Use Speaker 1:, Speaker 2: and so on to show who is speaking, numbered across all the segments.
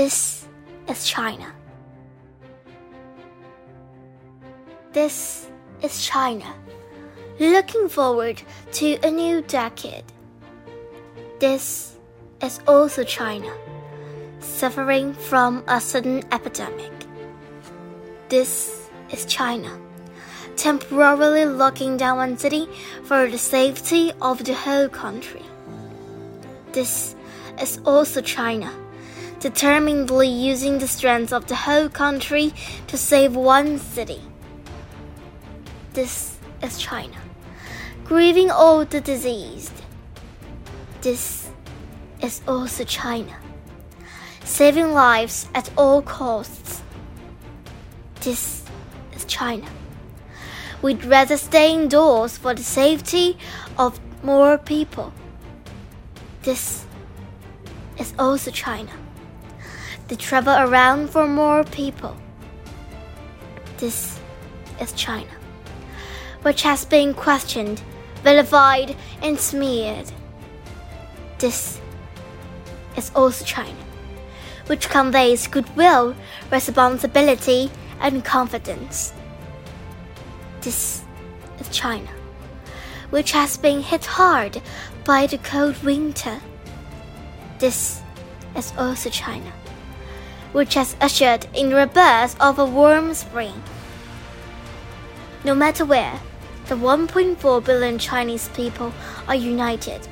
Speaker 1: This is China. This is China, looking forward to a new decade. This is also China, suffering from a sudden epidemic. This is China, temporarily locking down one city for the safety of the whole country. This is also China, determinedly using the strength of the whole country to save one city. This is China, grieving all the diseased. This is also China, saving lives at all costs. This is China. We'd rather stay indoors for the safety of more people. This is also China. They travel around for more people. This is China, which has been questioned, vilified, and smeared. This is also China, which conveys goodwill, responsibility, and confidence. This is China, which has been hit hard by the cold winter. This is also China, which has ushered in the rebirth of a warm spring. No matter where, the 1.4 billion Chinese people are united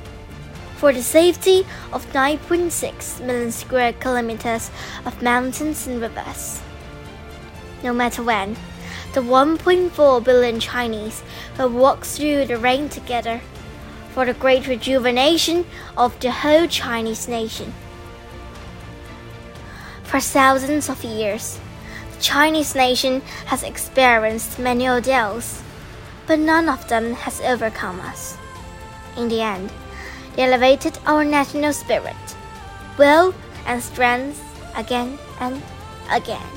Speaker 1: for the safety of 9.6 million square kilometers of mountains and rivers. No matter when, the 1.4 billion Chinese will walk through the rain together for the great rejuvenation of the whole Chinese nation. For thousands of years, the Chinese nation has experienced many ordeals, but none of them has overcome us. In the end, they elevated our national spirit, will, and strength again and again.